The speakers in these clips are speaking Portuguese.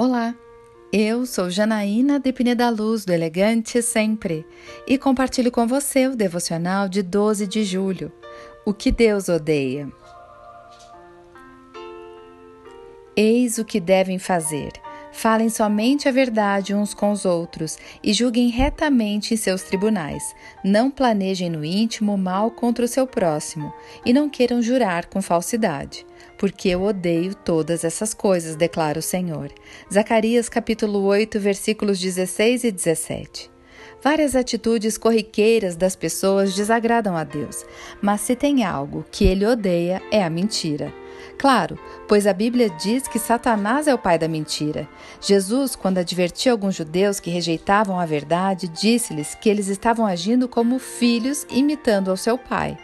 Olá, eu sou Janaína Depine da Luz do Elegante Sempre e compartilho com você o devocional de 12 de julho. O que Deus odeia. Eis o que devem fazer. Falem somente a verdade uns com os outros e julguem retamente em seus tribunais. Não planejem no íntimo mal contra o seu próximo e não queiram jurar com falsidade porque eu odeio todas essas coisas, declara o Senhor. Zacarias capítulo 8, versículos 16 e 17. Várias atitudes corriqueiras das pessoas desagradam a Deus, mas se tem algo que ele odeia é a mentira. Claro, pois a Bíblia diz que Satanás é o pai da mentira. Jesus, quando advertia alguns judeus que rejeitavam a verdade, disse-lhes que eles estavam agindo como filhos imitando ao seu pai.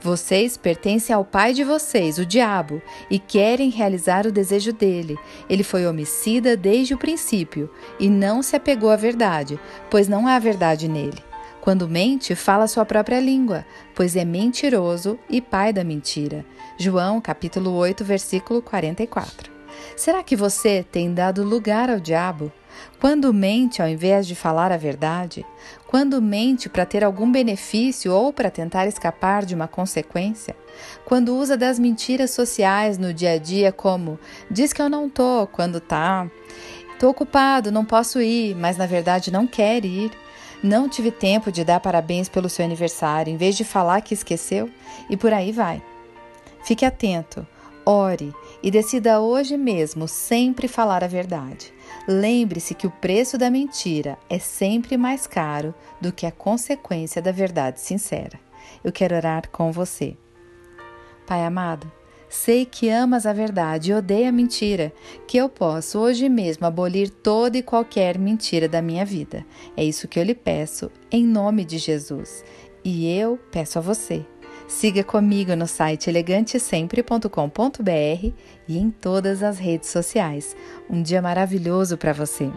Vocês pertencem ao pai de vocês, o diabo, e querem realizar o desejo dele. Ele foi homicida desde o princípio e não se apegou à verdade, pois não há verdade nele. Quando mente, fala sua própria língua, pois é mentiroso e pai da mentira. João, capítulo 8, versículo 44. Será que você tem dado lugar ao diabo? Quando mente ao invés de falar a verdade? Quando mente para ter algum benefício ou para tentar escapar de uma consequência? Quando usa das mentiras sociais no dia a dia, como diz que eu não tô quando tá, tô ocupado, não posso ir, mas na verdade não quer ir? Não tive tempo de dar parabéns pelo seu aniversário, em vez de falar que esqueceu? E por aí vai. Fique atento, ore e decida hoje mesmo sempre falar a verdade. Lembre-se que o preço da mentira é sempre mais caro do que a consequência da verdade sincera. Eu quero orar com você. Pai amado, sei que amas a verdade e odeia a mentira, que eu posso hoje mesmo abolir toda e qualquer mentira da minha vida. É isso que eu lhe peço, em nome de Jesus. E eu peço a você Siga comigo no site elegantesempre.com.br e em todas as redes sociais. Um dia maravilhoso para você!